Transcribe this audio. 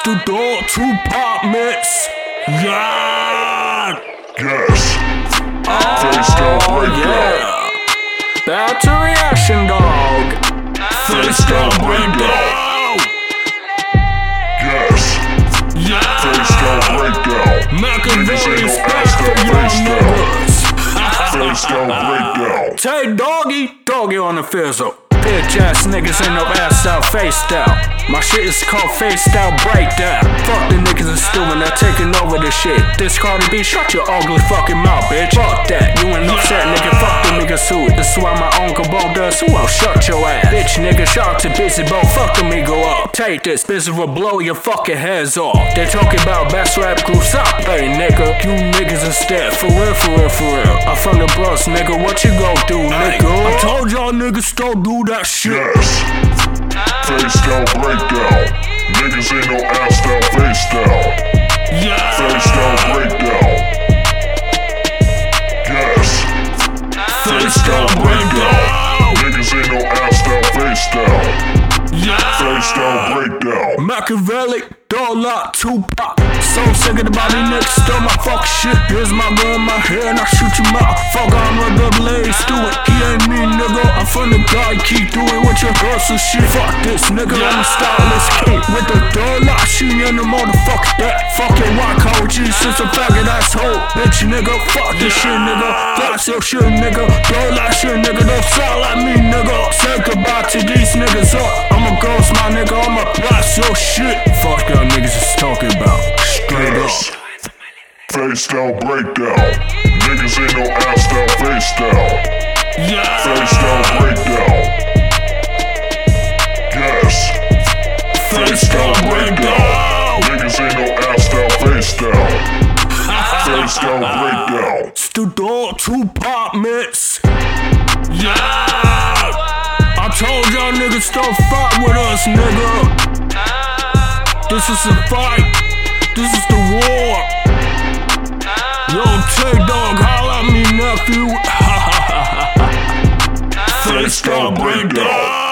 Studio Tupac mix. Yeah. Yes. Face down, oh, break. Yeah. Back to reaction, dog. Face down, break down. Yes. Yeah. Face down, break down. Machiavelli ain't no ass for down, face down. niggas. Face down, break down. Tay doggy, doggy on the fizzle. Bitch ass niggas ain't no ass out, face down. My shit is called face down breakdown. Fuck the niggas is stupid, they're taking over this shit. This Cardi B, shut your ugly fucking mouth, bitch. Fuck that, you ain't upset, nigga. Fuck the niggas who. This is why my uncle Bo does. Who else shut your ass? Bitch, nigga, shout out to Busy Bo. Fuck the up. Take this, Busy will blow your fucking heads off. They talking about best rap groups up, hey nigga. You niggas instead, for real, for real, for real. I'm from the bros, nigga. What you gon' do, nigga? I told y'all niggas don't do that shit. Yes. Face down, break down. Niggas ain't no ass down, face down. Yeah. Face down, break down. Yes. Face down, break down. Down, break down. Machiavelli, Dollar, Tupac. So sick of the body niggas still my fuck shit. Here's my gun my and I shoot you out. Fuck, I'm a double A student. He ain't me, nigga. I'm from the guy, keep doing what your hustle shit. Fuck this, nigga. I'm a stylist kid with the dollar. She in the motherfucker that fucking white coat. Jesus, a faggot asshole. Bitch, nigga. Fuck this shit, nigga. That's your shit, nigga. Dollar shit, nigga. Don't sound like me, nigga. Say goodbye to these niggas up. I'm a ghost, my nigga. I'm a blast your shit. Fuck y'all niggas is talking about. Straight up. Face down, break down. Niggas ain't no ass down, face down. Yeah. Face down, break down. Yes. Face down, break down. Niggas ain't no ass down, face down. Face down, break down. Studio Tupac mix. Yeah. I told y'all niggas don't fight with us, nigga. This is a fight. This is the war. Yo, Tay Dog, holla at me, nephew. Face down, break down.